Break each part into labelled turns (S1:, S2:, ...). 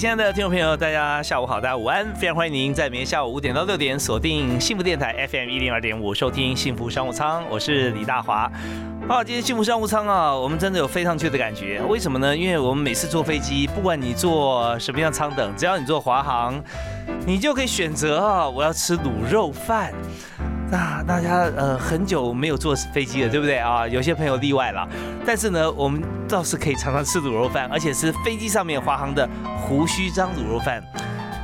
S1: 亲爱的听众朋友，大家下午好，大家午安，非常欢迎您在每天下午五点到六点锁定幸福电台 FM 一零二点五收听幸福商务舱，我是李大华。好，今天幸福商务舱啊，我们真的有飞上去的感觉，为什么呢？因为我们每次坐飞机，不管你坐什么样舱等，只要你坐华航，你就可以选择啊，我要吃卤肉饭。那大家呃很久没有坐飞机了，对不对啊？有些朋友例外了，但是呢，我们倒是可以常常吃卤肉饭，而且是飞机上面华航的胡须章卤肉饭。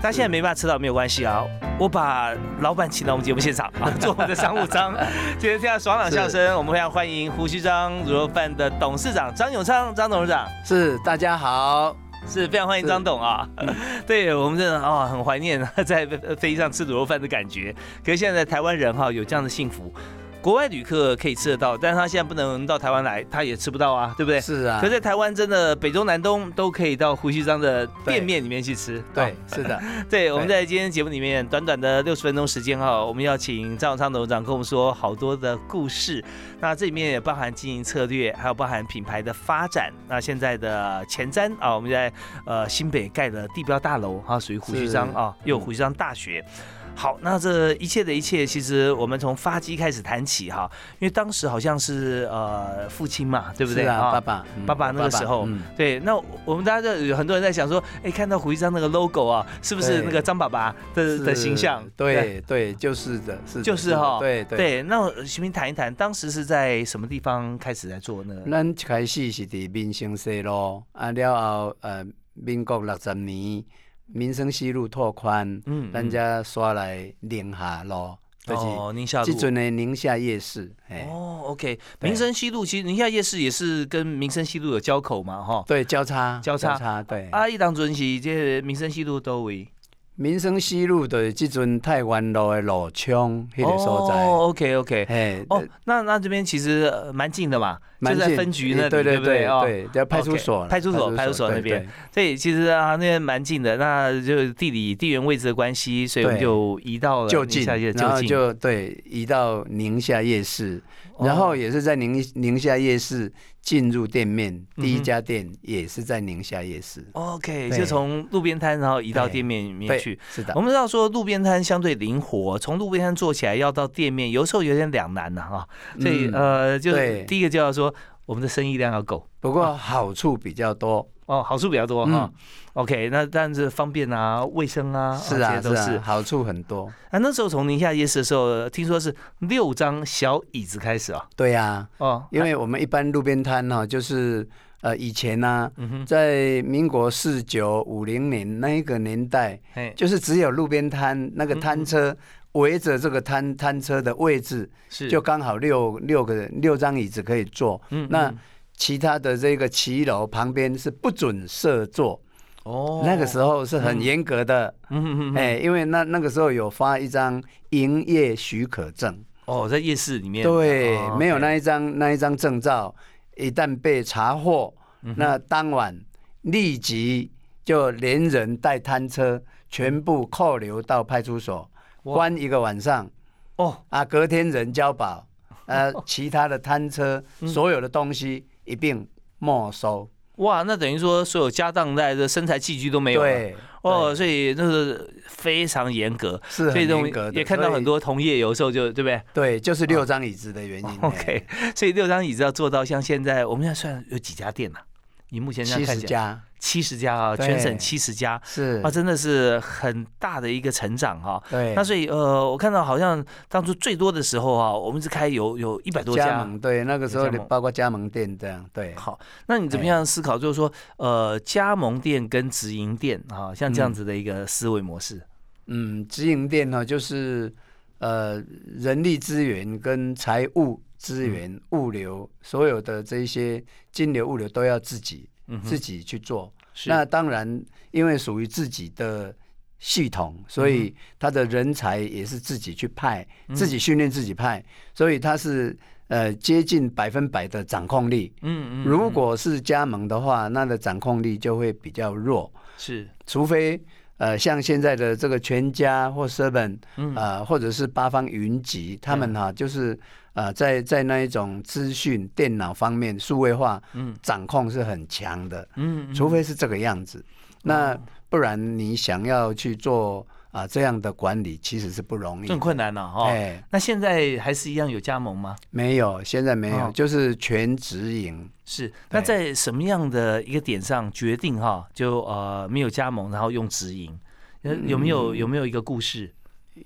S1: 大家现在没办法吃到没有关系啊，我把老板请到我们节目现场啊，做我们的商务舱。今天听到爽朗笑声，我们非常欢迎胡须章卤肉饭的董事长张永昌，张董事长。
S2: 是，大家好。
S1: 是非常欢迎张董啊，对我们真的哦很怀念在飞机上吃卤肉饭的感觉。可是现在台湾人哈有这样的幸福。国外旅客可以吃得到，但是他现在不能到台湾来，他也吃不到啊，对不对？
S2: 是啊。
S1: 可在台湾真的北中南东都可以到胡须章的店面里面去吃。
S2: 对，是的。
S1: 对，我们在今天节目里面短短的六十分钟时间哈，我们要请张永昌董事长跟我们说好多的故事。那这里面也包含经营策略，还有包含品牌的发展。那现在的前瞻啊，我们在呃新北盖的地标大楼啊，属于胡须章啊，又有胡须章大学。好，那这一切的一切，其实我们从发迹开始谈起哈，因为当时好像是呃父亲嘛，对不对
S2: 啊？爸爸，
S1: 爸爸那个时候，对，那我们大家就有很多人在想说，哎，看到胡一章那个 logo 啊，是不是那个张爸爸的的形象？
S2: 对对，就是的，是
S1: 就是哈，
S2: 对对。
S1: 那请您谈一谈，当时是在什么地方开始在做呢？
S2: 咱开始是伫民生西路，啊了后呃，民国六十年。民生西路拓宽，嗯，人家刷来宁夏路，
S1: 哦，宁夏路，
S2: 即阵的宁夏夜市，
S1: 哦，OK，民生西路其实宁夏夜市也是跟民生西路有交口嘛，哈，
S2: 对，交叉，
S1: 交叉，
S2: 对，
S1: 啊，伊当阵是这民生西路都位。
S2: 民生西路的即阵太湾路的路枪迄个所在。
S1: 哦，OK OK，哎，哦，那那这边其实蛮近的嘛，就在分局那，
S2: 对对
S1: 对
S2: 对，在派出所，
S1: 派出所派出所那边。所以其实啊，那边蛮近的，那就地理地缘位置的关系，所以我们就移到了宁夏夜，
S2: 然后就对移到宁夏夜市，然后也是在宁宁夏夜市。进入店面第一家店也是在宁夏夜市。
S1: OK，就从路边摊然后移到店面里面去。
S2: 是的，
S1: 我们知道说路边摊相对灵活，从路边摊做起来要到店面，有时候有点两难的哈。所以呃，就是第一个就要说我们的生意量要够，
S2: 不过好处比较多。
S1: 哦，好处比较多哈。OK，那但是方便啊，卫生啊，
S2: 是啊，都是好处很多。
S1: 啊，那时候从宁夏夜市的时候，听说是六张小椅子开始啊。
S2: 对呀，哦，因为我们一般路边摊呢，就是呃以前呢，在民国四九五零年那一个年代，就是只有路边摊那个摊车围着这个摊摊车的位置，是就刚好六六个六张椅子可以坐。嗯，那。其他的这个骑楼旁边是不准设座。哦，那个时候是很严格的，哎，因为那那个时候有发一张营业许可证。
S1: 哦，在夜市里面。
S2: 对，没有那一张那一张证照，一旦被查获，那当晚立即就连人带摊车全部扣留到派出所关一个晚上哦，啊，隔天人交保，呃，其他的摊车所有的东西。一并没收
S1: 哇！那等于说所有家当在的身材器具都没有了哦，所以那是非常严格，
S2: 是很严格。
S1: 也看到很多同业有时候就对不对？
S2: 对，就是六张椅子的原因。
S1: OK，所以六张椅子要做到像现在，我们现在算有几家店呢？你目前
S2: 七十家。
S1: 七十家啊，全省七十家
S2: 是
S1: 啊，真的是很大的一个成长哈。
S2: 对，
S1: 那所以呃，我看到好像当初最多的时候啊，我们是开有有一百多
S2: 家。对，那个时候包括加盟店这样对。
S1: 好，那你怎么样思考？就是说呃，加盟店跟直营店啊，像这样子的一个思维模式。
S2: 嗯，直营店呢，就是呃人力资源跟财务资源、物流，所有的这些金流、物流都要自己自己去做。那当然，因为属于自己的系统，所以他的人才也是自己去派，自己训练自己派，所以他是呃接近百分百的掌控力。嗯嗯。如果是加盟的话，那的掌控力就会比较弱。
S1: 是，
S2: 除非。呃，像现在的这个全家或 Seven，啊，或者是八方云集，他们哈就是呃，在在那一种资讯电脑方面数位化，嗯，掌控是很强的，嗯，除非是这个样子，那不然你想要去做。啊，这样的管理其实是不容易，
S1: 更困难了哈。哎，那现在还是一样有加盟吗？
S2: 没有，现在没有，就是全直营。
S1: 是，那在什么样的一个点上决定哈？就呃没有加盟，然后用直营，有没有有没有一个故事？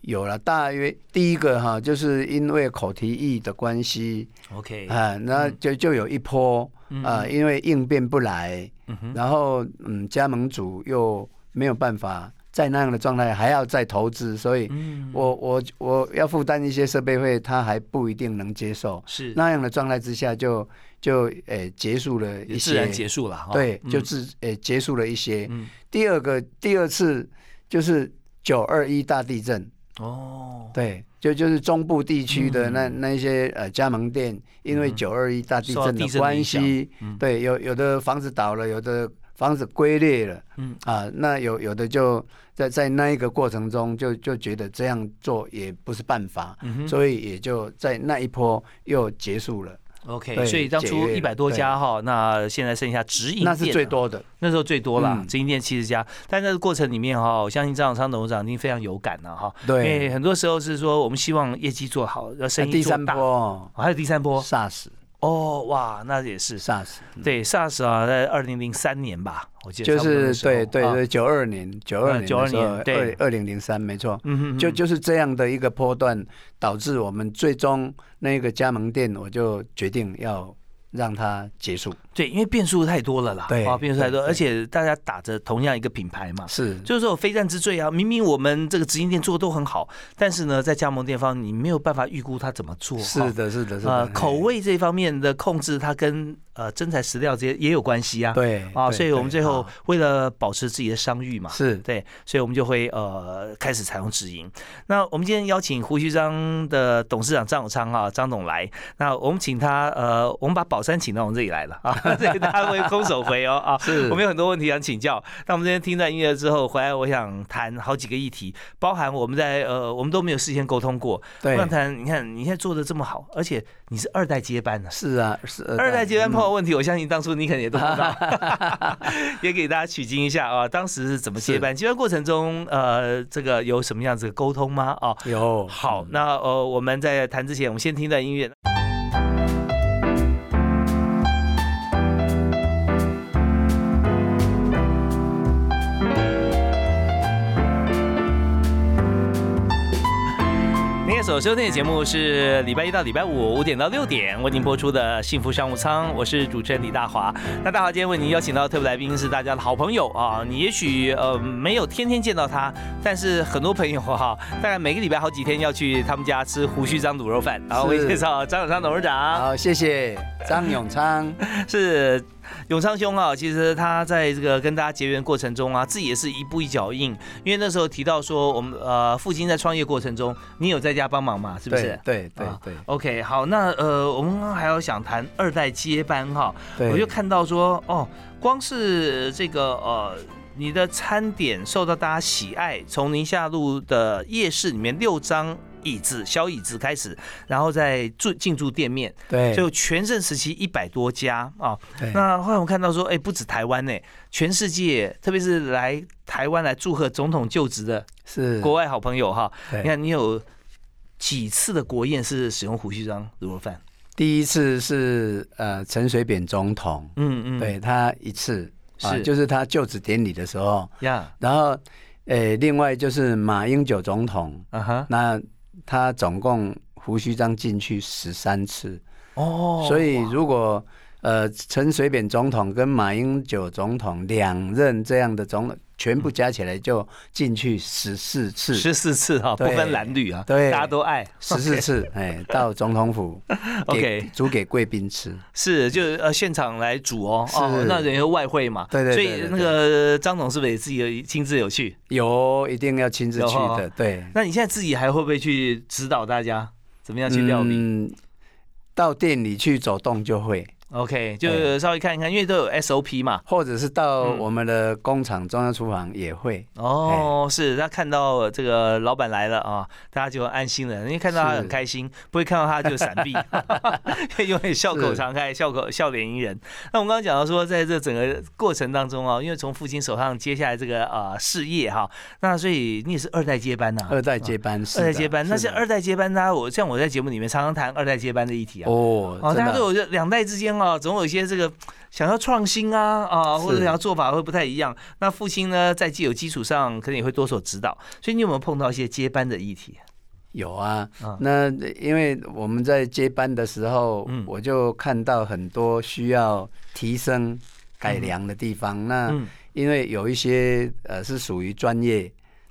S2: 有了，大约第一个哈，就是因为口蹄疫的关系
S1: ，OK
S2: 啊，那就就有一波啊，因为应变不来，然后嗯，加盟主又没有办法。在那样的状态还要再投资，所以我我我要负担一些设备费，他还不一定能接受。
S1: 是
S2: 那样的状态之下，就就诶结束了一些，
S1: 自然结束了。
S2: 对，就自诶结束了一些。第二个第二次就是九二一大地震。哦，对，就就是中部地区的那那些呃加盟店，因为九二一大地震的关系，对，有有的房子倒了，有的。房子龟裂了，嗯啊，那有有的就在在那一个过程中就就觉得这样做也不是办法，所以也就在那一波又结束了。
S1: OK，所以当初一百多家哈，那现在剩下直营店，
S2: 那是最多的，
S1: 那时候最多了，直营店七十家。但那个过程里面哈，我相信张永昌董事长一定非常有感了哈。
S2: 对，
S1: 因为很多时候是说我们希望业绩做好，要生意做大。还有第三波
S2: ，SARS。
S1: 哦哇，那也是。
S2: SARS，
S1: 对 SARS 啊，在二零零三年吧，我记
S2: 得就是对对对，九二年九二年
S1: 九二年对。
S2: 二零零三没错，嗯。就就是这样的一个波段，导致我们最终那个加盟店，我就决定要让它结束。
S1: 对，因为变数太多了啦，
S2: 对，
S1: 啊，变数太多，而且大家打着同样一个品牌嘛，
S2: 是，
S1: 就是说非战之罪啊。明明我们这个直营店做的都很好，但是呢，在加盟店方你没有办法预估他怎么做。
S2: 是的，是的，是的。呃，
S1: 口味这方面的控制，它跟呃真材实料这些也有关系啊。
S2: 对，
S1: 啊，所以我们最后为了保持自己的商誉嘛，
S2: 是
S1: 对，所以我们就会呃开始采用直营。那我们今天邀请胡须章的董事长张永昌啊，张董来，那我们请他呃，我们把宝山请到我们这里来了啊，这个大会。空手回哦啊！
S2: 是
S1: 我们有很多问题想请教。那我们今天听到音乐之后回来，我想谈好几个议题，包含我们在呃，我们都没有事先沟通过。
S2: 对，
S1: 想谈你看你现在做的这么好，而且你是二代接班的。
S2: 是啊，是
S1: 二代接班碰到问题，我相信当初你肯定也都不知道，也给大家取经一下啊。当时是怎么接班？接班过程中呃，这个有什么样子的沟通吗？啊，
S2: 有。
S1: 好，那呃，我们在谈之前，我们先听段音乐。所收听的节目是礼拜一到礼拜五五点到六点为您播出的幸福商务舱，我是主持人李大华。那大华今天为您邀请到特别来宾是大家的好朋友啊，你也许呃没有天天见到他，但是很多朋友哈，大概每个礼拜好几天要去他们家吃胡须张卤肉饭。好，我介绍张永昌董事长。
S2: 好，谢谢张永昌，
S1: 是。永昌兄啊，其实他在这个跟大家结缘过程中啊，自己也是一步一脚印。因为那时候提到说，我们呃父亲在创业过程中，你有在家帮忙嘛？是不是？
S2: 对对对。
S1: OK，好，那呃我们还要想谈二代接班哈，我就看到说哦，光是这个呃你的餐点受到大家喜爱，从宁夏路的夜市里面六张。椅子小椅子开始，然后再住进驻店面，
S2: 对，
S1: 就全盛时期一百多家啊。那后来我看到说，哎，不止台湾呢，全世界，特别是来台湾来祝贺总统就职的，
S2: 是。
S1: 国外好朋友哈。你看，你有几次的国宴是使用胡须章卤肉饭？
S2: 第一次是呃陈水扁总统，嗯嗯，对他一次是。就是他就职典礼的时候。呀，然后诶，另外就是马英九总统，啊哈，那。他总共胡须章进去十三次。哦，所以如果呃陈水扁总统跟马英九总统两任这样的总全部加起来就进去十四次，
S1: 十四次哈，不分蓝绿啊，
S2: 对，
S1: 大家都爱。
S2: 十四次，哎，到总统府，OK，煮给贵宾吃，
S1: 是，就呃现场来煮哦，哦，那人有外汇嘛，
S2: 对对，
S1: 所以那个张总是不是也自己亲自有去？
S2: 有，一定要亲自去的，对。
S1: 那你现在自己还会不会去指导大家怎么样去料理？
S2: 到店里去走动就会。
S1: OK，就稍微看一看，因为都有 SOP 嘛，
S2: 或者是到我们的工厂中央厨房也会。
S1: 哦，是，他看到这个老板来了啊，大家就安心了，因为看到他很开心，不会看到他就闪避，因为笑口常开，笑口笑脸迎人。那我们刚刚讲到说，在这整个过程当中啊，因为从父亲手上接下来这个啊事业哈，那所以你也是二代接班呐，
S2: 二代接班，
S1: 二代接班，那是二代接班呢，我像我在节目里面常常谈二代接班的议题啊，哦，哦，大家都有两代之间。啊，总有一些这个想要创新啊啊，或者想要做法会不太一样。那父亲呢，在既有基础上，可能也会多所指导。所以你有没有碰到一些接班的议题？
S2: 有啊，那因为我们在接班的时候，我就看到很多需要提升改良的地方。那因为有一些呃是属于专业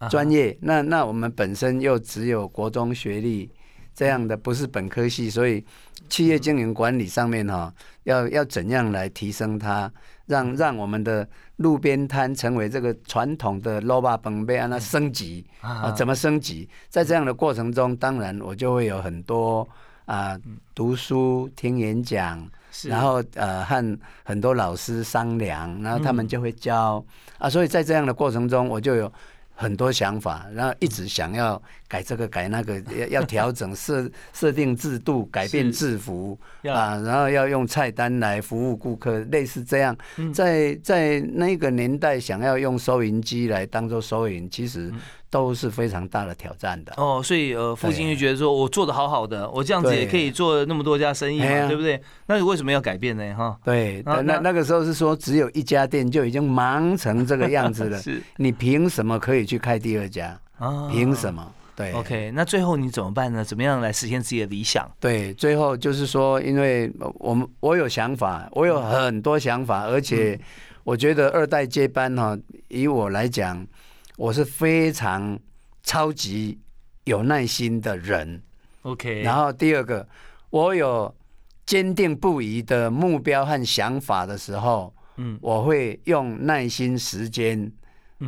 S2: 专业，那那我们本身又只有国中学历这样的，不是本科系，所以。企业经营管理上面哈，要要怎样来提升它，让让我们的路边摊成为这个传统的萝卜本被让它升级啊？怎么升级？在这样的过程中，当然我就会有很多啊，读书、听演讲，然后呃和很多老师商量，然后他们就会教啊。所以在这样的过程中，我就有。很多想法，然后一直想要改这个改那个，要要调整设设定制度，改变制服啊，然后要用菜单来服务顾客，类似这样。在在那个年代，想要用收银机来当做收银，其实。都是非常大的挑战的
S1: 哦，所以呃，父亲就觉得说我做的好好的，我这样子也可以做那么多家生意嘛，对不对？那你为什么要改变呢？哈，
S2: 对，那那个时候是说只有一家店就已经忙成这个样子了，是，你凭什么可以去开第二家？啊，凭什么？对
S1: ，OK，那最后你怎么办呢？怎么样来实现自己的理想？
S2: 对，最后就是说，因为我们我有想法，我有很多想法，而且我觉得二代接班哈，以我来讲。我是非常超级有耐心的人
S1: ，OK。
S2: 然后第二个，我有坚定不移的目标和想法的时候，嗯，我会用耐心时间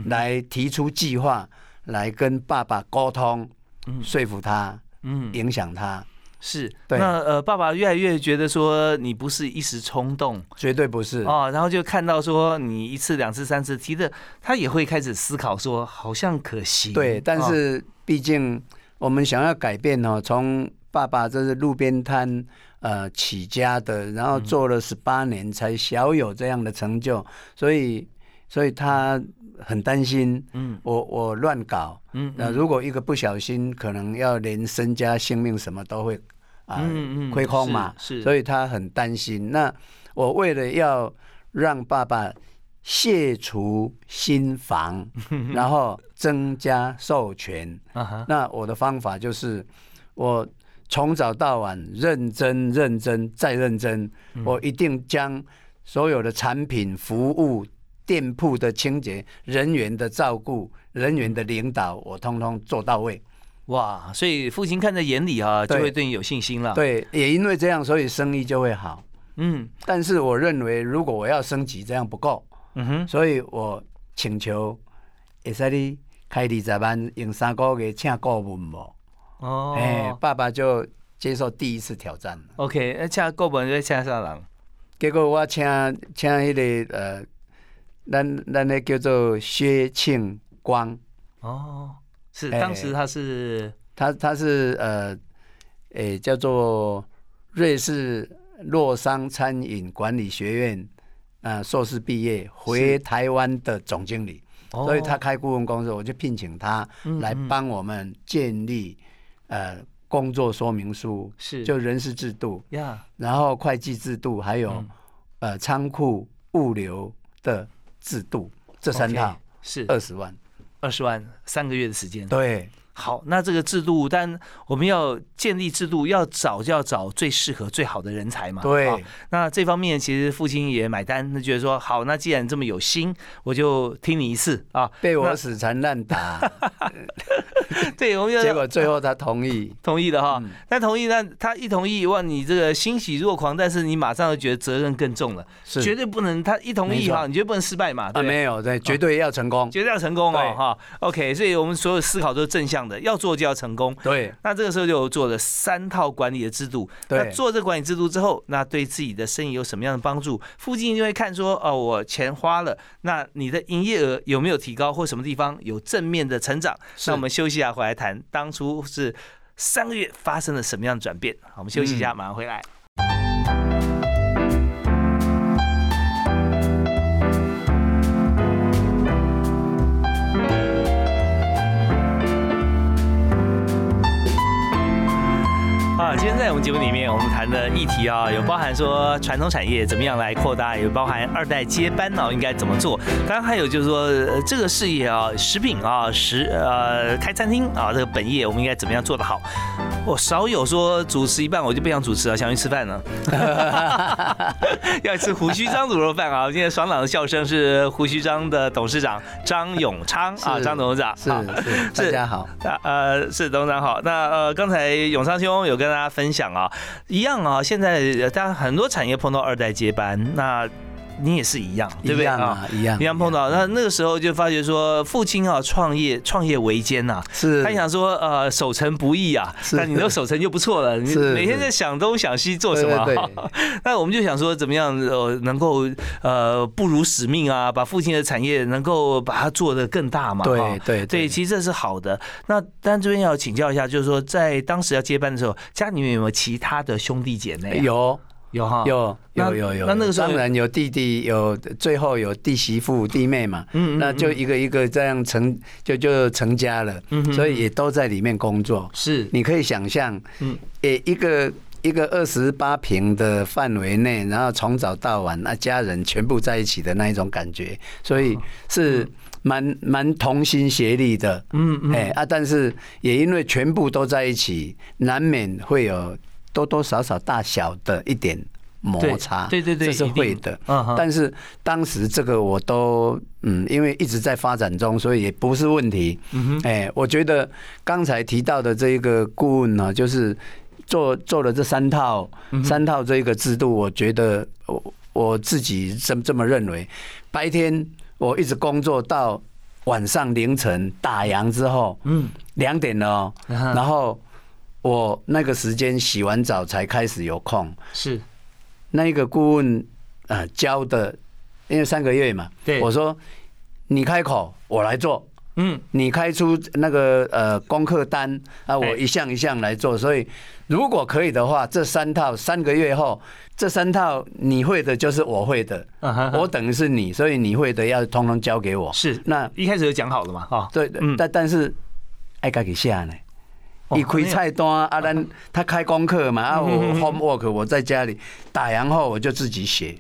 S2: 来提出计划，来跟爸爸沟通，嗯。说服他，嗯，影响他。
S1: 是，那呃，爸爸越来越觉得说你不是一时冲动，
S2: 绝对不是。
S1: 哦。然后就看到说你一次、两次、三次提的，他也会开始思考说好像可行。
S2: 对，但是毕竟我们想要改变哦，从爸爸这是路边摊呃起家的，然后做了十八年才小有这样的成就，所以所以他很担心，嗯，我我乱搞，嗯，那如果一个不小心，可能要连身家性命什么都会。啊，亏空嘛，是，所以他很担心。那我为了要让爸爸卸除心防，然后增加授权，那我的方法就是，我从早到晚认真、认真再认真，我一定将所有的产品、服务、店铺的清洁、人员的照顾、人员的领导，我通通做到位。
S1: 哇，所以父亲看在眼里啊，就会对你有信心了。
S2: 对，也因为这样，所以生意就会好。嗯，但是我认为，如果我要升级，这样不够。嗯哼，所以我请求，会使你开二十万，用三个月请顾问不？哦，哎，爸爸就接受第一次挑战。
S1: OK，那请顾问要请啥人？
S2: 结果我请请那个呃，咱咱那叫做薛庆光。
S1: 哦。是，当时他是
S2: 他他是呃，诶叫做瑞士洛桑餐饮管理学院啊硕士毕业回台湾的总经理，所以他开顾问公司，我就聘请他来帮我们建立呃工作说明书，是。就人事制度呀，然后会计制度，还有呃仓库物流的制度，这三套
S1: 是。
S2: 二十万。
S1: 二十万三个月的时间，
S2: 对，
S1: 好，那这个制度，但我们要建立制度，要找就要找最适合、最好的人才嘛。
S2: 对。
S1: 那这方面其实父亲也买单，他觉得说好，那既然这么有心，我就听你一次啊。
S2: 被我死缠烂打。
S1: 对，我们
S2: 结果最后他同意，
S1: 同意了哈。那同意，那他一同意，哇，你这个欣喜若狂，但是你马上就觉得责任更重了，是绝对不能。他一同意哈，你绝对不能失败嘛。啊，
S2: 没有，对，绝对要成功，
S1: 绝对要成功哦哈。OK，所以我们所有思考都是正向的，要做就要成功。
S2: 对。
S1: 那这个时候就做了三套管理的制度。
S2: 对。
S1: 做这管理制度之后，那对自己的生意有什么样的帮助？附近就会看说，哦，我钱花了，那你的营业额有没有提高，或什么地方有正面的成长？那我们休息一下，回来谈当初是三个月发生了什么样的转变？好，我们休息一下，马上回来。今天在我们节目里面，我们谈的议题啊，有包含说传统产业怎么样来扩大，有包含二代接班啊应该怎么做，当然还有就是说这个事业啊，食品啊，食呃开餐厅啊，这个本业我们应该怎么样做得好？我少有说主持一半我就不想主持了，想去吃饭了，要吃胡须张卤肉饭啊！今天爽朗的笑声是胡须章的董事长张永昌啊，张董事长
S2: 是是大家好，
S1: 呃是董事长好。那呃刚才永昌兄有跟大家分享啊，一样啊，现在大家很多产业碰到二代接班，那。你也是一样，对不对
S2: 啊？一样
S1: 一样碰到那那个时候就发觉说，父亲啊创业创业维艰呐，
S2: 是
S1: 他想说呃守成不易啊，那你都守成就不错了，你每天在想东想西做什么？那我们就想说怎么样呃能够呃不辱使命啊，把父亲的产业能够把它做得更大嘛？
S2: 对对
S1: 对，其实这是好的。那但这边要请教一下，就是说在当时要接班的时候，家里面有没有其他的兄弟姐妹？
S2: 有。
S1: 有哈，
S2: 有有有有，那那个时候当然有弟弟，有最后有弟媳妇、弟妹嘛，嗯，那就一个一个这样成就就成家了，嗯，所以也都在里面工作。
S1: 是，
S2: 你可以想象，嗯，也，一个一个二十八平的范围内，然后从早到晚，那家人全部在一起的那一种感觉，所以是蛮蛮同心协力的，嗯嗯，哎啊，但是也因为全部都在一起，难免会有。多多少少大小的一点摩擦，
S1: 对对对，
S2: 这是会的。但是当时这个我都嗯，因为一直在发展中，所以也不是问题。嗯哼，哎，我觉得刚才提到的这一个顾问呢，就是做做了这三套三套这一个制度，我觉得我我自己这这么认为。白天我一直工作到晚上凌晨打烊之后，嗯，两点了，然后。我那个时间洗完澡才开始有空，
S1: 是。
S2: 那个顾问呃教的，因为三个月嘛，
S1: 对，
S2: 我说你开口我来做，嗯，你开出那个呃功课单啊，我一项一项来做，所以如果可以的话，这三套三个月后，这三套你会的就是我会的，我等于是你，所以你会的要通通交给我，
S1: 是。那一开始就讲好了嘛，啊，
S2: 对，但但是爱该给下呢。一开菜单啊，咱他开功课嘛啊，我 homework 我在家里打烊后我就自己写。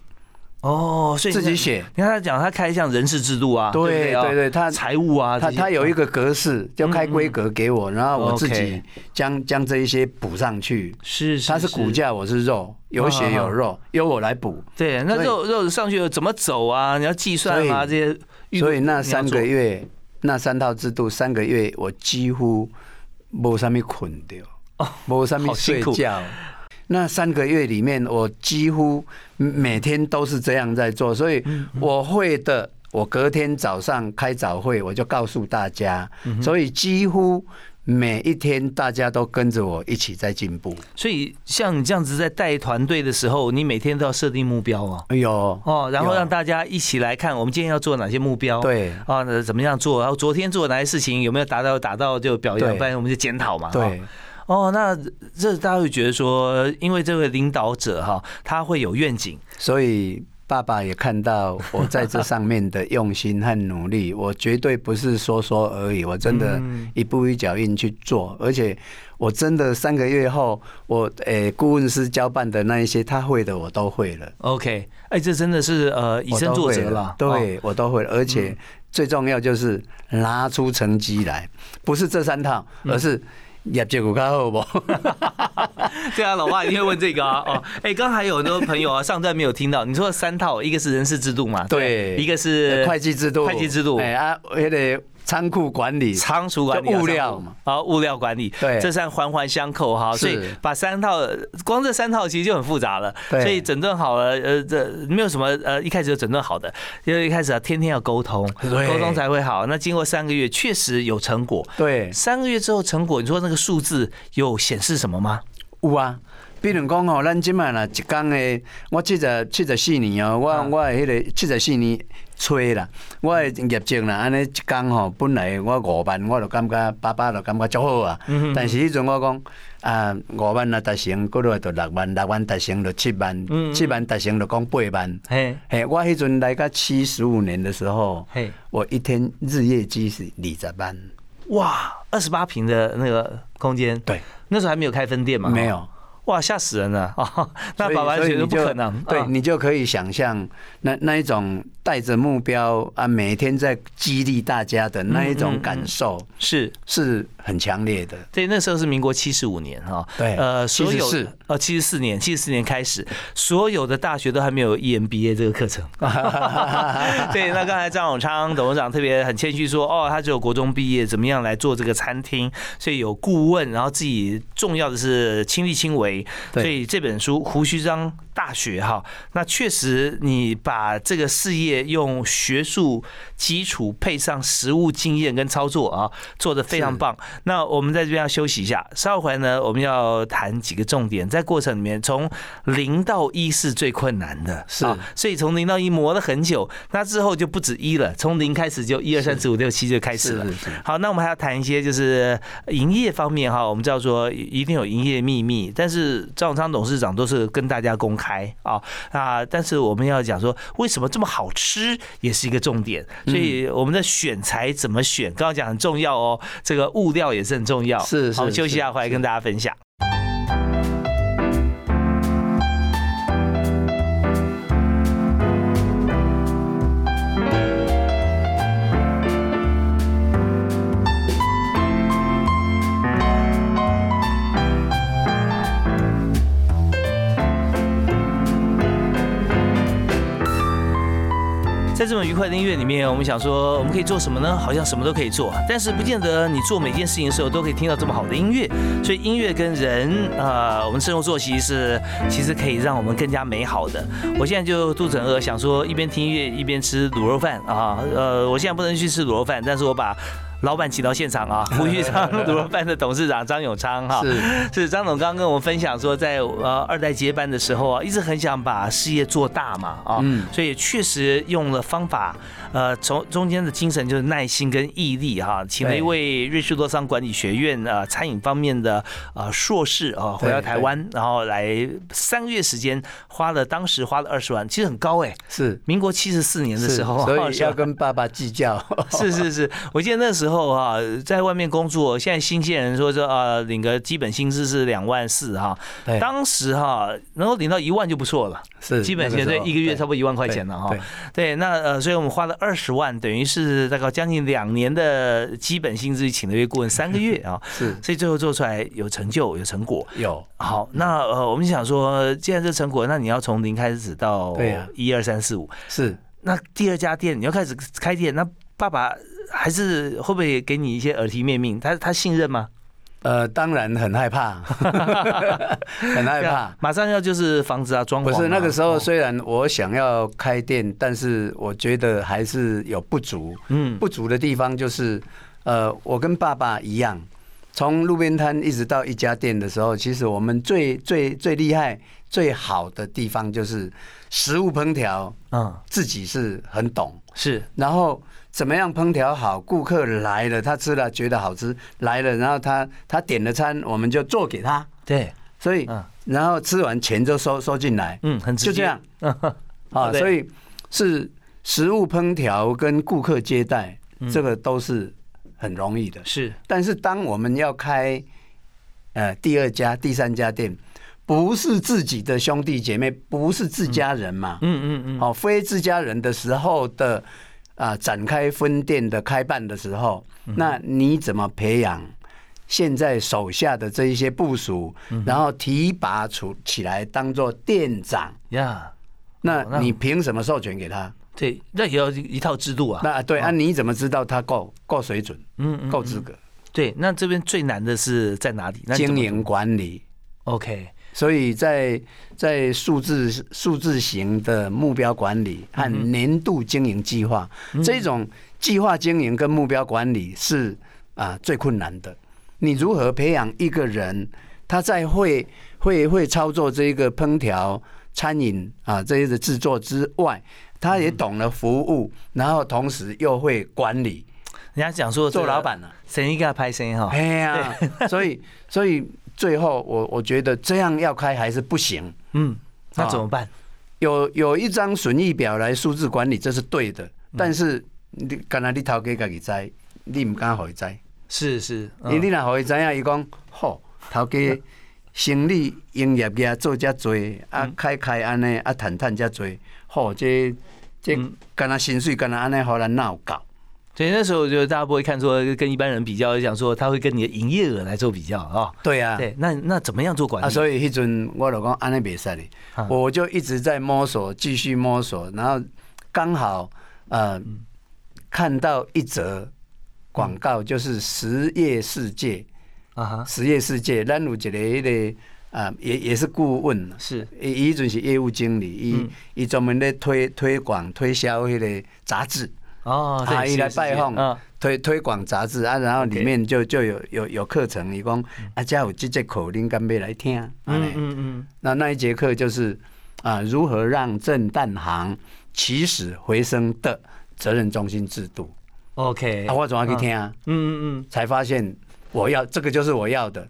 S1: 哦，所以
S2: 自己写。
S1: 你看他讲，他开像人事制度啊，
S2: 对对对，他
S1: 财务啊，
S2: 他他有一个格式，就开规格给我，然后我自己将将这一些补上去。
S1: 是，
S2: 他是骨架，我是肉，有血有肉，由我来补。
S1: 对，那肉肉上去怎么走啊？你要计算啊这些。
S2: 所以那三个月，那三套制度，三个月我几乎。无啥物困着，无啥物睡觉。那三个月里面，我几乎每天都是这样在做，所以我会的。我隔天早上开早会，我就告诉大家，所以几乎。每一天大家都跟着我一起在进步，
S1: 所以像你这样子在带团队的时候，你每天都要设定目标啊。
S2: 哎呦
S1: 哦，然后让大家一起来看，我们今天要做哪些目标？
S2: 对
S1: 啊，怎么样做？然后昨天做哪些事情有没有达到？达到就表扬，不然我们就检讨嘛。
S2: 对
S1: 哦，那这大家会觉得说，因为这位领导者哈，他会有愿景，
S2: 所以。爸爸也看到我在这上面的用心和努力，我绝对不是说说而已，我真的一步一脚印去做，而且我真的三个月后，我诶顾问师交办的那一些他会的我都会了。
S1: OK，哎，这真的是呃以身作则了，
S2: 对我都会，而且最重要就是拿出成绩来，不是这三套，而是业绩有较好不？
S1: 对啊，老爸一定会问这个啊。哦，哎，刚还有很多朋友啊，上段没有听到，你说三套，一个是人事制度嘛，
S2: 对，
S1: 一个是
S2: 会计制度，
S1: 会计制度，
S2: 哎啊，也得。仓库管理、
S1: 仓储管理、
S2: 物料嘛，
S1: 啊，物料管理，
S2: 对，
S1: 这三环环相扣哈，所以把三套，光这三套其实就很复杂了，所以整顿好了，呃，这没有什么呃，一开始就整顿好的，因为一开始啊，天天要沟通，沟通才会好。那经过三个月，确实有成果，
S2: 对，
S1: 三个月之后成果，你说那个数字有显示什么吗？
S2: 有啊，比如讲哦，咱今晚啦，一工的，我七十七十四年哦，我我迄个七十四年。吹啦，我的业绩啦，安尼一工吼，本来我五万，我就感觉爸爸就感觉足好啊。但是迄阵我讲啊，五万啊达成，过落就六万，六万达成就七万，七万达成就讲八万。嘿，嘿，我迄阵来个七十五年的时候，嘿，我一天日业绩是二十万。
S1: 哇，二十八平的那个空间，
S2: 对，
S1: 那时候还没有开分店嘛？
S2: 没有。
S1: 哇，吓死人了啊！那爸爸觉得不可能，
S2: 对你就可以想象那那一种带着目标啊，每天在激励大家的那一种感受，
S1: 是
S2: 是很强烈的。
S1: 对，那时候是民国七十五年哈，
S2: 对，
S1: 呃，所有呃七十四年，七十四年开始，所有的大学都还没有 EMBA 这个课程。对，那刚才张永昌董事长特别很谦虚说，哦，他只有国中毕业，怎么样来做这个餐厅？所以有顾问，然后自己重要的是亲力亲为。所以这本书《胡须章大学》哈，那确实你把这个事业用学术基础配上实务经验跟操作啊，做的非常棒。那我们在这边要休息一下，稍后回来呢，我们要谈几个重点。在过程里面，从零到一是最困难的，
S2: 是，
S1: 所以从零到一磨了很久，那之后就不止一了，从零开始就一二三四五六七就开始了。好，那我们还要谈一些就是营业方面哈，我们叫做一定有营业秘密，但是。是赵永昌董事长都是跟大家公开啊啊！但是我们要讲说为什么这么好吃，也是一个重点。所以我们的选材怎么选，刚刚讲很重要哦。这个物料也是很重要。
S2: 是，
S1: 好，休息一下，回来跟大家分享。这么愉快的音乐里面，我们想说，我们可以做什么呢？好像什么都可以做，但是不见得你做每件事情的时候都可以听到这么好的音乐。所以音乐跟人，呃，我们生活作息是其实可以让我们更加美好的。我现在就肚子很饿，想说一边听音乐一边吃卤肉饭啊。呃，我现在不能去吃卤肉饭，但是我把。老板请到现场啊，胡玉昌卤肉饭的董事长张永昌哈，
S2: 是。
S1: 是张总刚刚跟我们分享说，在呃二代接班的时候啊，一直很想把事业做大嘛啊，所以确实用了方法，呃，从中间的精神就是耐心跟毅力哈，请了一位瑞士洛桑管理学院呃餐饮方面的呃硕士啊回到台湾，然后来三个月时间花了当时花了二十万，其实很高哎，
S2: 是。
S1: 民国七十四年的时候，
S2: 所以要跟爸爸计较，
S1: 是是是，我记得那时候。后哈，在外面工作，现在新鲜人说说啊，领个基本薪资是两万四哈。当时哈能够领到一万就不错了，
S2: 是
S1: 基本薪资一个月差不多一万块钱了哈。对，那呃，所以我们花了二十万，等于是大概将近两年的基本薪资，请了一位顾问三个月啊。
S2: 是，
S1: 所以最后做出来有成就，有成果。
S2: 有
S1: 好，那呃，我们想说，既然这成果，那你要从零开始到一二三四五。
S2: 是，
S1: 那第二家店你要开始开店，那爸爸。还是会不会给你一些耳提面命？他他信任吗？
S2: 呃，当然很害怕，很害怕。
S1: 马上要就是房子啊，装潢
S2: 不是那个时候，虽然我想要开店，但是我觉得还是有不足。嗯，不足的地方就是，呃，我跟爸爸一样，从路边摊一直到一家店的时候，其实我们最最最厉害、最好的地方就是食物烹调，嗯，自己是很懂，
S1: 是，
S2: 然后。怎么样烹调好？顾客来了，他吃了觉得好吃，来了，然后他他点了餐，我们就做给他。
S1: 对，
S2: 所以，然后吃完钱就收收进来。
S1: 嗯，很
S2: 就这样。啊，所以是食物烹调跟顾客接待，这个都是很容易的。
S1: 是，
S2: 但是当我们要开呃第二家、第三家店，不是自己的兄弟姐妹，不是自家人嘛？嗯嗯嗯。好，非自家人的时候的。啊展开分店的开办的时候，那你怎么培养现在手下的这一些部署，然后提拔出起来当做店长呀？那你凭什么授权给他？
S1: 对，那也要一套制度啊。
S2: 那对啊，你怎么知道他够够水准？嗯，够资格？
S1: 对，那这边最难的是在哪里？
S2: 经营管理。
S1: OK，
S2: 所以在在数字数字型的目标管理和年度经营计划这种计划经营跟目标管理是啊最困难的。你如何培养一个人，他在会会会操作这个烹调餐饮啊这些的制作之外，他也懂了服务，然后同时又会管理。
S1: 人家讲说
S2: 做老板呢，
S1: 生意给他拍生意哈。
S2: 哎呀，所以所以最后我我觉得这样要开还是不行。嗯，
S1: 那怎么办？
S2: 有有一张损益表来数字管理，这是对的。但是你刚才你头家家己知，你唔敢回知。
S1: 是是，
S2: 你你若回知啊，伊讲好头家生意营业业做遮多，啊开开安尼啊谈谈遮多，好这这干那薪水干那安尼好难闹搞。
S1: 所以那时候，我觉得大家不会看说跟一般人比较，想说他会跟你的营业额来做比较啊。
S2: 对啊，
S1: 对，那那怎么样做管理？
S2: 所以迄阵我老公安那比赛里，我就一直在摸索，继续摸索，然后刚好呃看到一则广告，就是实业世界啊哈，实业世界，咱有一个迄个啊，也也是顾问，
S1: 是，
S2: 伊阵是业务经理，伊伊专门咧推推广推销迄个杂志。哦，他一来拜访，推推广杂志啊，然后里面就就有有有课程，你讲啊，家有这节口令，干杯来听。嗯嗯嗯。那那一节课就是啊，如何让正蛋行起死回生的责任中心制度。
S1: OK，
S2: 啊，我总要去听。嗯嗯嗯。才发现我要这个就是我要的。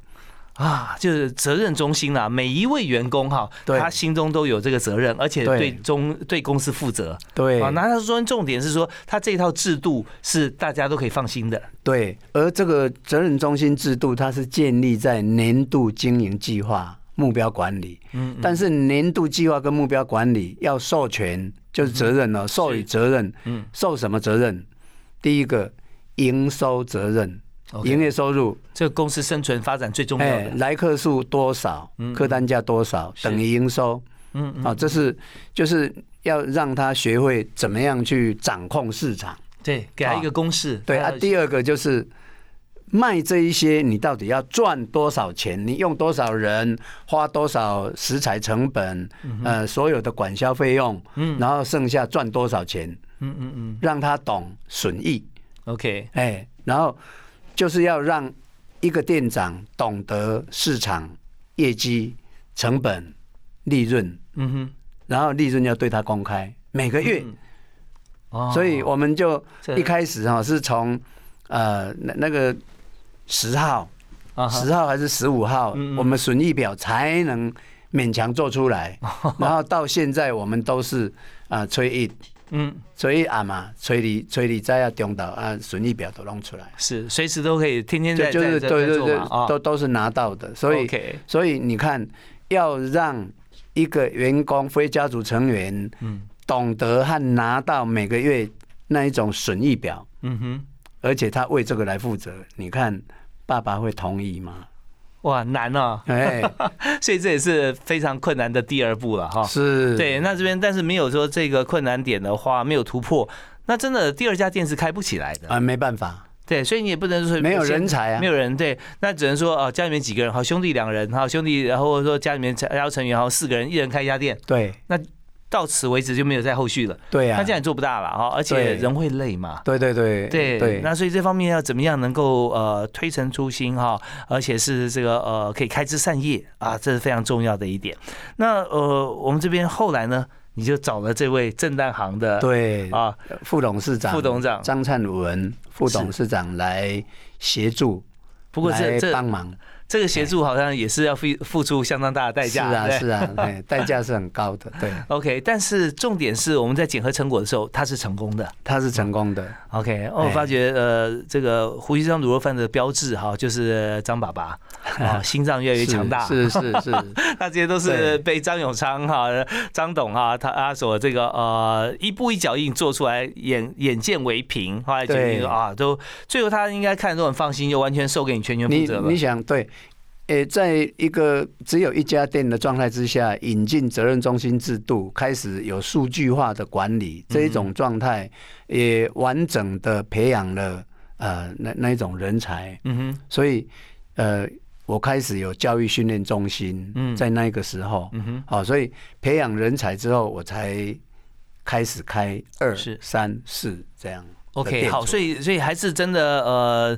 S1: 啊，就是责任中心啦，每一位员工哈，他心中都有这个责任，而且对中对公司负责。
S2: 对，啊，
S1: 那他说重点是说，他这套制度是大家都可以放心的。
S2: 对，而这个责任中心制度，它是建立在年度经营计划、目标管理。嗯，但是年度计划跟目标管理要授权，就是责任了，授予责任。嗯，授什么责任？第一个，营收责任。营业收入，
S1: 这个公司生存发展最重要的
S2: 来客数多少，客单价多少等于营收。嗯，好，这是就是要让他学会怎么样去掌控市场。
S1: 对，给他一个公式。
S2: 对啊，第二个就是卖这一些，你到底要赚多少钱？你用多少人，花多少食材成本，呃，所有的管销费用，嗯，然后剩下赚多少钱？嗯嗯嗯，让他懂损益。
S1: OK，
S2: 哎，然后。就是要让一个店长懂得市场业绩、成本、利润，嗯哼，然后利润要对他公开，每个月。哦，所以我们就一开始哈是从呃那那个十号，十号还是十五号，我们损益表才能勉强做出来，然后到现在我们都是啊催一。嗯，所以啊嘛，催你催你在要中岛啊，损益表都弄出来，
S1: 是随时都可以，天天在
S2: 就是对对对，都都是拿到的。所以所以你看，要让一个员工非家族成员，嗯，懂得和拿到每个月那一种损益表，嗯哼，而且他为这个来负责，你看爸爸会同意吗？
S1: 哇，难哦！哎，所以这也是非常困难的第二步了哈。
S2: 是，
S1: 对，那这边但是没有说这个困难点的话，没有突破，那真的第二家店是开不起来的
S2: 啊，没办法。
S1: 对，所以你也不能说
S2: 没有人才啊，
S1: 没有人对，那只能说哦，家里面几个人，好兄弟两人，好兄弟，然后说家里面家成员，好四个人，一人开一家店。
S2: 对，
S1: 那。到此为止就没有再后续了。
S2: 对呀，
S1: 他这样也做不大了哈，而且人会累嘛。
S2: 对对对
S1: 对对。那所以这方面要怎么样能够呃推陈出新哈，而且是这个呃可以开枝散叶啊，这是非常重要的一点。那呃我们这边后来呢，你就找了这位正旦行的
S2: 对啊副董事长
S1: 副董事长
S2: 张灿文副董事长来协助，不过这这帮忙。
S1: 这个协助好像也是要付付出相当大的代价。
S2: 是啊，是啊，代价是很高的。对
S1: ，OK。但是重点是我们在检核成果的时候，它是成功的，
S2: 它是成功的。
S1: OK，我发觉呃，这个胡须章卤肉饭的标志哈，就是张爸爸啊，心脏越来越强大。
S2: 是是是，
S1: 那这些都是被张永昌哈、张董哈他他所这个呃一步一脚印做出来，眼眼见为凭，后来决定啊，都最后他应该看都很放心，就完全授给你全权负责
S2: 了。你想对？诶，在一个只有一家店的状态之下，引进责任中心制度，开始有数据化的管理，这一种状态也完整的培养了呃那那一种人才。嗯哼，所以呃，我开始有教育训练中心，在那个时候，嗯哼，好，所以培养人才之后，我才开始开二、三、四这样。
S1: OK，好，所以所以还是真的呃。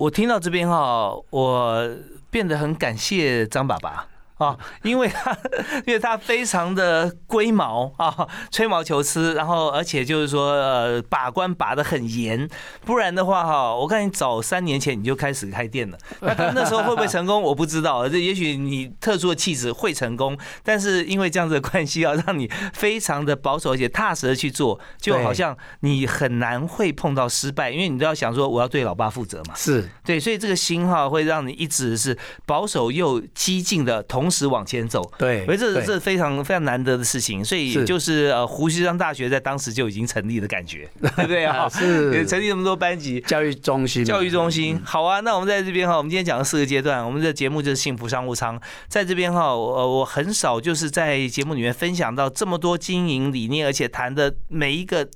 S1: 我听到这边哈，我变得很感谢张爸爸。啊，因为他，因为他非常的龟毛啊，吹毛求疵，然后而且就是说，呃，把关把的很严，不然的话哈，我看你早三年前你就开始开店了，那那时候会不会成功，我不知道，这也许你特殊的气质会成功，但是因为这样子的关系啊，让你非常的保守而且踏实的去做，就好像你很难会碰到失败，因为你都要想说我要对老爸负责嘛，
S2: 是
S1: 对，所以这个心哈会让你一直是保守又激进的同。时往前走，
S2: 对，
S1: 所以这是非常非常难得的事情，所以就是呃，胡须章大学在当时就已经成立的感觉，对不对？啊？
S2: 是。
S1: 成立那么多班级，
S2: 教育中心，
S1: 教育中心，好啊。那我们在这边哈，我们今天讲了四个阶段，我们的节目就是幸福商务舱，在这边哈，我我很少就是在节目里面分享到这么多经营理念，而且谈的每一个。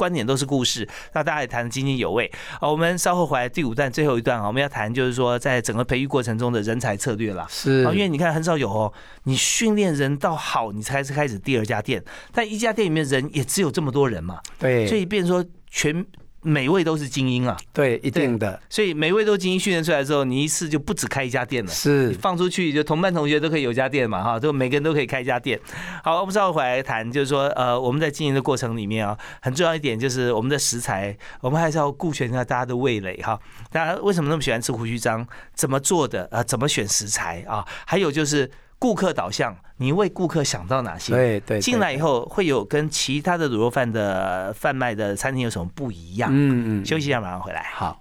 S1: 观点都是故事，那大家也谈得津津有味。好，我们稍后回来第五段最后一段啊，我们要谈就是说，在整个培育过程中的人才策略了。
S2: 是，
S1: 因为你看很少有哦，你训练人到好，你才是开始第二家店，但一家店里面人也只有这么多人嘛。
S2: 对，
S1: 所以变说全。每位都是精英啊，
S2: 对，一定的。
S1: 所以每位都精英训练出来之后，你一次就不止开一家店了。
S2: 是，
S1: 放出去就同班同学都可以有家店嘛，哈，就每个人都可以开一家店。好，我们稍后回来谈，就是说，呃，我们在经营的过程里面啊，很重要一点就是我们的食材，我们还是要顾全一下大家的味蕾哈。大家为什么那么喜欢吃胡须章？怎么做的？啊，怎么选食材啊？还有就是。顾客导向，你为顾客想到哪些？
S2: 对对，
S1: 进来以后会有跟其他的卤肉饭的贩卖的餐厅有什么不一样？嗯嗯，休息一下，马上回来。
S2: 好。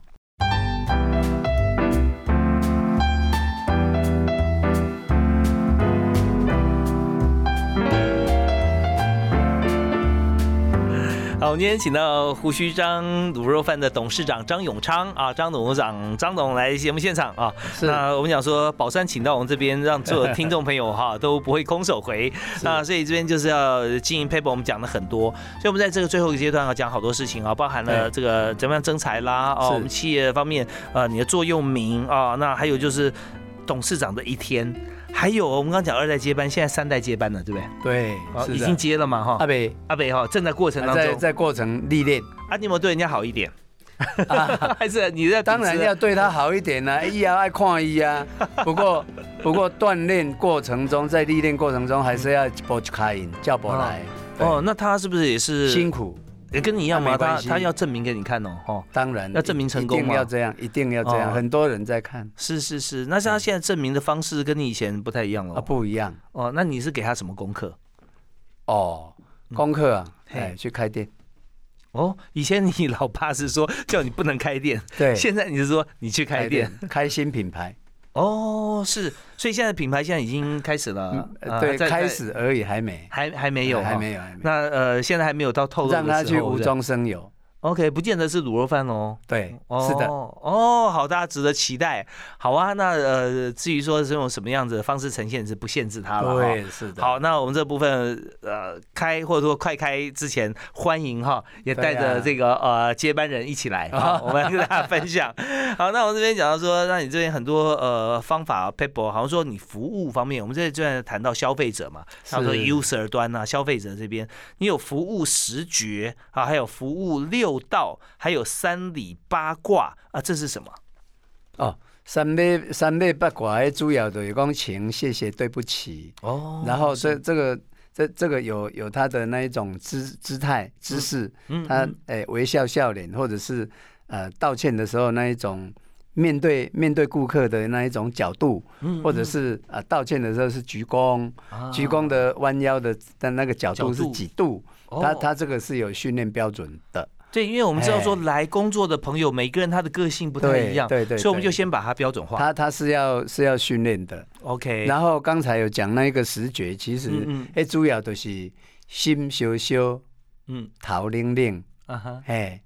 S1: 好，我们今天请到胡须张卤肉饭的董事长张永昌啊，张董事长张董来节目现场啊。那我们讲说，宝山请到我们这边，让所有听众朋友哈 都不会空手回。那所以这边就是要经营 paper，我们讲了很多。所以我们在这个最后一个阶段要讲好多事情啊，包含了这个怎么样增财啦，哦，我们企业方面呃你的座右铭啊，那还有就是董事长的一天。还有我们刚讲二代接班，现在三代接班了，对不
S2: 对？
S1: 对，已经接了嘛，哈。
S2: 阿北，
S1: 阿北哈，正在过程当中，
S2: 在在过程历练。
S1: 阿尼摩对人家好一点，还是你在？
S2: 当然要对他好一点呢，一啊爱看一啊。不过不过锻炼过程中，在历练过程中，还是要波去开引叫波来。
S1: 哦，那他是不是也是
S2: 辛苦？
S1: 也跟你一样吗？他他要证明给你看哦，
S2: 哦，当然
S1: 要证明成功
S2: 一定要这样，一定要这样，很多人在看。
S1: 是是是，那像他现在证明的方式跟你以前不太一样了。啊，
S2: 不一样。
S1: 哦，那你是给他什么功课？
S2: 哦，功课啊，哎，去开店。
S1: 哦，以前你老爸是说叫你不能开店，
S2: 对，
S1: 现在你是说你去开店，
S2: 开新品牌。
S1: 哦，是，所以现在品牌现在已经开始了，
S2: 对，开始而已，还没，
S1: 还还没有，
S2: 还没有，
S1: 那呃，现在还没有到透露，
S2: 让他去无中生有。
S1: OK，不见得是卤肉饭哦。
S2: 对，是的。
S1: 哦，好，大家值得期待。好啊，那呃，至于说是用什么样子的方式呈现，是不限制它了。
S2: 对，是的。
S1: 好，那我们这部分呃开或者说快开之前，欢迎哈，也带着这个呃接班人一起来，我们跟大家分享。好，那我们这边讲到说，那你这边很多呃方法 paper，好像说你服务方面，我们这边谈到消费者嘛，他说 user 端啊，消费者这边你有服务十绝啊，还有服务六。六道还有三里八卦啊，这是什么？
S2: 哦，三礼三礼八卦，主要的有讲请、谢谢、对不起哦。然后这这个这这个有有他的那一种姿姿态姿势，他诶微笑笑脸，或者是呃道歉的时候那一种面对面对顾客的那一种角度，或者是啊道歉的时候是鞠躬，鞠躬的弯腰的但那个角度是几度？他他这个是有训练标准的。
S1: 对，因为我们知道说来工作的朋友，每个人他的个性不太一样，
S2: 对对，
S1: 所以我们就先把它标准化。
S2: 他他是要是要训练的
S1: ，OK。
S2: 然后刚才有讲那一个视觉，其实哎主要都是心羞羞，嗯，头灵灵，啊哈，嘿，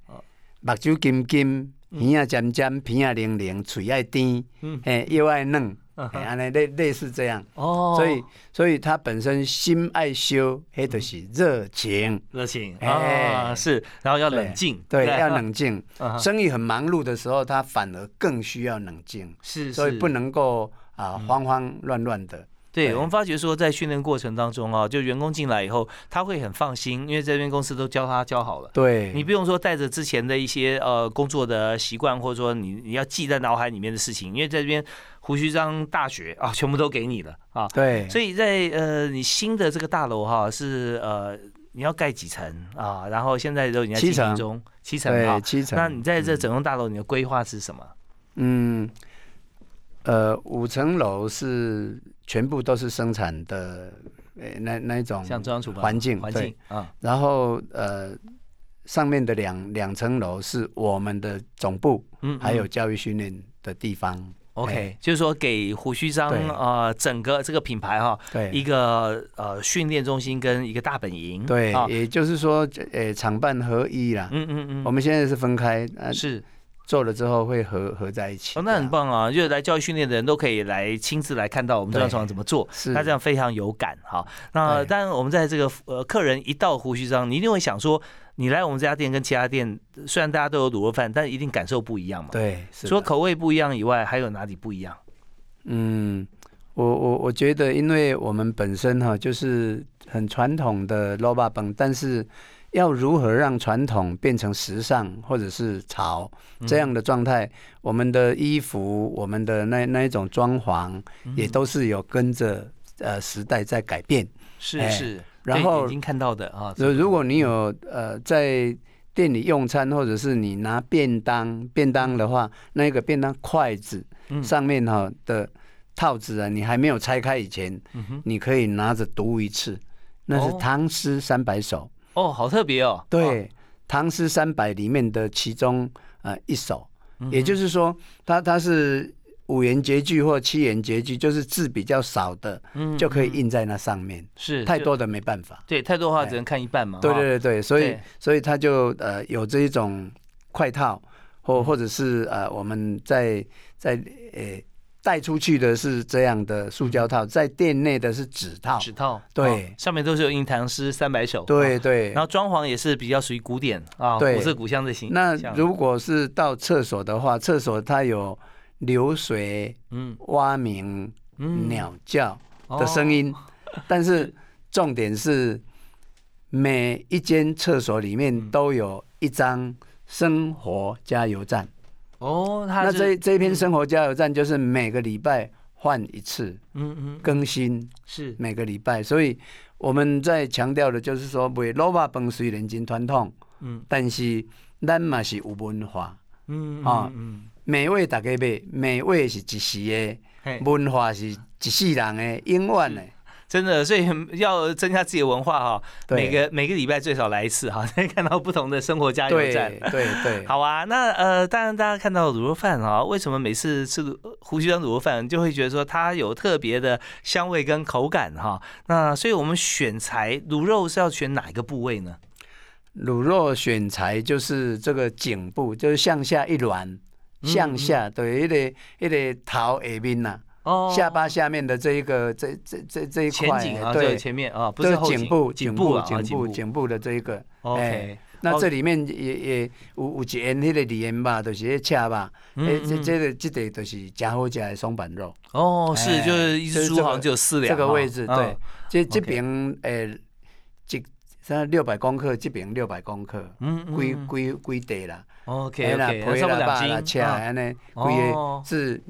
S2: 目睭金金。耳啊尖尖，鼻啊灵灵，嘴爱甜，哎，又爱嫩，哎，尼类类似这样。哦，所以所以他本身心爱修，嘿，都是热情，
S1: 热情，哎，是，然后要冷静，
S2: 对，要冷静。生意很忙碌的时候，他反而更需要冷静，
S1: 是，
S2: 所以不能够啊慌慌乱乱的。
S1: 对，我们发觉说，在训练过程当中啊，就员工进来以后，他会很放心，因为这边公司都教他教好了。
S2: 对，
S1: 你不用说带着之前的一些呃工作的习惯，或者说你你要记在脑海里面的事情，因为在这边胡须章大学啊，全部都给你了啊。
S2: 对，
S1: 所以在呃你新的这个大楼哈，是呃你要盖几层啊？然后现在都已经在进行中，七层
S2: 啊，七层。
S1: 那你在这整栋大楼，你的规划是什么？嗯。
S2: 呃，五层楼是全部都是生产的，呃，那那一种
S1: 像中央厨
S2: 房环境
S1: 环境啊。
S2: 然后呃，上面的两两层楼是我们的总部，嗯，还有教育训练的地方。
S1: OK，就是说给胡须章啊，整个这个品牌哈，
S2: 对，
S1: 一个呃训练中心跟一个大本营。
S2: 对，也就是说，呃，厂办合一啦。嗯嗯嗯。我们现在是分开，
S1: 是。
S2: 做了之后会合合在一起，
S1: 哦，那很棒啊！就是来教育训练的人都可以来亲自来看到我们这张床怎么做，
S2: 是，
S1: 他这样非常有感哈。那当然，我们在这个呃，客人一到胡须章，你一定会想说，你来我们这家店跟其他店，虽然大家都有卤肉饭，但一定感受不一样嘛。
S2: 对，
S1: 除了口味不一样以外，还有哪里不一样？
S2: 嗯，我我我觉得，因为我们本身哈就是很传统的萝卜本，但是。要如何让传统变成时尚或者是潮这样的状态？我们的衣服，我们的那那一种装潢，也都是有跟着呃时代在改变。
S1: 是是，
S2: 然后
S1: 已经看到的啊。
S2: 如如果你有呃在店里用餐，或者是你拿便当便当的话，那个便当筷子上面哈的套子啊，你还没有拆开以前，你可以拿着读一次，那是唐诗三百首。
S1: 哦，好特别哦！
S2: 对，《唐诗三百》里面的其中呃一首，也就是说，它它是五言绝句或七言绝句，就是字比较少的，就可以印在那上面。
S1: 是
S2: 太多的没办法。
S1: 对，太多的话只能看一半嘛。
S2: 对对对对，所以所以它就呃有这一种快套，或或者是呃我们在在呃。带出去的是这样的塑胶套，在店内的是纸套。
S1: 纸套，
S2: 对，
S1: 上面都是有印唐诗三百首。
S2: 对对。
S1: 然后装潢也是比较属于古典啊，古色古香的型。
S2: 那如果是到厕所的话，厕所它有流水、嗯，蛙鸣、鸟叫的声音，但是重点是每一间厕所里面都有一张生活加油站。
S1: 哦，
S2: 那这这一篇生活加油站就是每个礼拜换一次，嗯嗯，更新
S1: 是。
S2: 每个礼拜，所以我们在强调的就是说，为萝卜崩虽然真传统，嗯，但是咱嘛是有文化，嗯啊，美味大家买，美味是一时的，文化是一世人的，永远的。
S1: 真的，所以要增加自己的文化哈。每个每个礼拜最少来一次哈，可以看到不同的生活加油站。
S2: 对对，
S1: 好啊。那呃，当然大家看到卤肉饭哈，为什么每次吃胡须章卤肉饭就会觉得说它有特别的香味跟口感哈？那所以我们选材卤肉是要选哪一个部位呢？
S2: 卤肉选材就是这个颈部，就是向下一软，向下对，一个一个头下面呐。哦，下巴下面的这一个这这这这一块，对，
S1: 前面啊，不是
S2: 颈部，颈部，颈部，颈部的这一个。
S1: OK，
S2: 那这里面也也有有一沿那个里沿吧，就是那恰吧，哎，这这个这个就是加好加的松板肉。
S1: 哦，是，就是一只猪好像就有四两。
S2: 这个位置，对，这这边诶，这三六百公克，这边六百公克，嗯嗯，归归归地啦。
S1: OK OK，差不多两
S2: 斤，安尼，贵是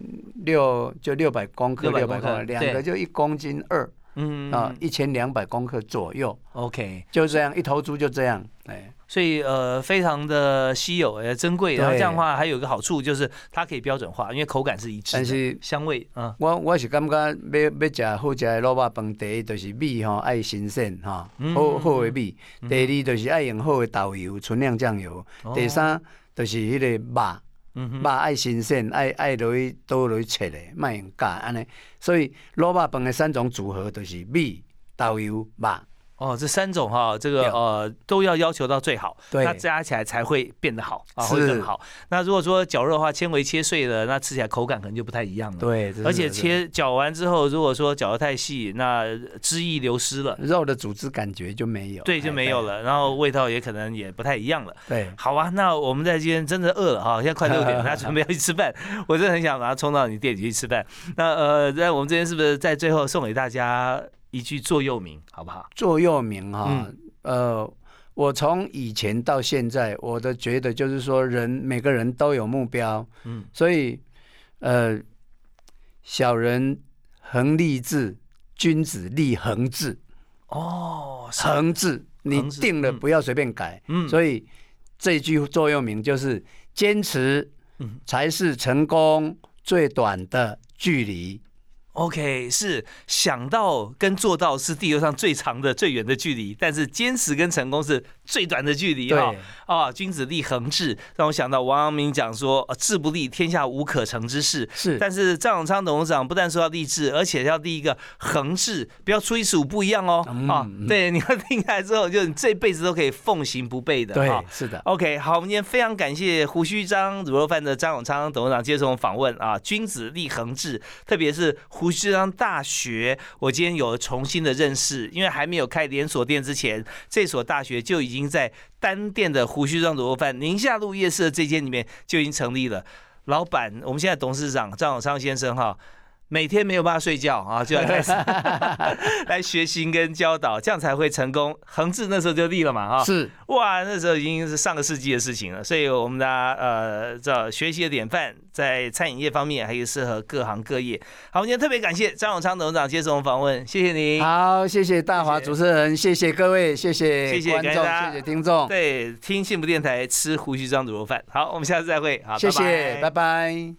S2: 六就六百公克，六百公克，两个就一公斤二。嗯啊，一千两百公克左右。
S1: OK，
S2: 就这样，一头猪就这样，哎。
S1: 所以呃，非常的稀有也珍贵，然后这样的话还有一个好处就是它可以标准化，因为口感是一致，
S2: 但是
S1: 香味
S2: 啊，我我是感觉要要食好食的萝卜饭，第一就是米吼爱新鲜哈，好好的米；第二就是爱用好的豆油、纯酿酱油；第三就是迄个肉，肉爱新鲜，爱爱落去倒落去切的，卖用加安尼。所以卤肉饭的三种组合就是米、豆油、肉。
S1: 哦，这三种哈，这个呃都要要求到最好，
S2: 对，
S1: 那加起来才会变得好啊，会更好。那如果说绞肉的话，纤维切碎了，那吃起来口感可能就不太一样了。
S2: 对，
S1: 而且切绞完之后，如果说绞的太细，那汁液流失了，
S2: 肉的组织感觉就没有，
S1: 对，就没有了。然后味道也可能也不太一样了。
S2: 对，
S1: 好啊，那我们在今天真的饿了哈，现在快六点，大家准备要去吃饭，我真的很想把它冲到你店里去吃饭。那呃，在我们这边是不是在最后送给大家？一句座右铭，好不好？
S2: 座右铭哈，呃，我从以前到现在，我的觉得就是说，人每个人都有目标，嗯，所以，呃，小人恒立志，君子立恒志。哦，恒志，你定了不要随便改。嗯，所以这句座右铭就是坚持，才是成功最短的距离。
S1: OK，是想到跟做到是地球上最长的、最远的距离，但是坚持跟成功是最短的距离哈。啊，君子立恒志，让我想到王阳明讲说：“志不立，天下无可成之事。”
S2: 是，
S1: 但是张永昌董事长不但说要立志，而且要立一个恒志，不要初一十五不一样哦。啊，对，你要定下来之后，就你这辈子都可以奉行不悖的。
S2: 对，是的。
S1: OK，好，我们今天非常感谢胡须章卤肉饭的张永昌董事长接受我们访问啊。君子立恒志，特别是胡须章大学，我今天有了重新的认识，因为还没有开连锁店之前，这所大学就已已经在。单店的胡须庄卤肉饭，宁夏路夜市的这间里面就已经成立了。老板，我们现在董事长张永昌先生哈。每天没有办法睡觉啊，就要开始 来学习跟教导，这样才会成功。恒志那时候就立了嘛，哈，
S2: 是
S1: 哇，那时候已经是上个世纪的事情了。所以我们的呃，这学习的典范，在餐饮业方面，还有适合各行各业。好，我们今天特别感谢张永昌董事长接受我们访问，谢谢您。
S2: 好，谢谢大华主持人，谢谢各位，谢谢
S1: 谢谢观
S2: 众，谢谢听众。
S1: 对，听幸福电台吃胡须章卤肉饭。好，我们下次再会。好，
S2: 谢谢，拜拜。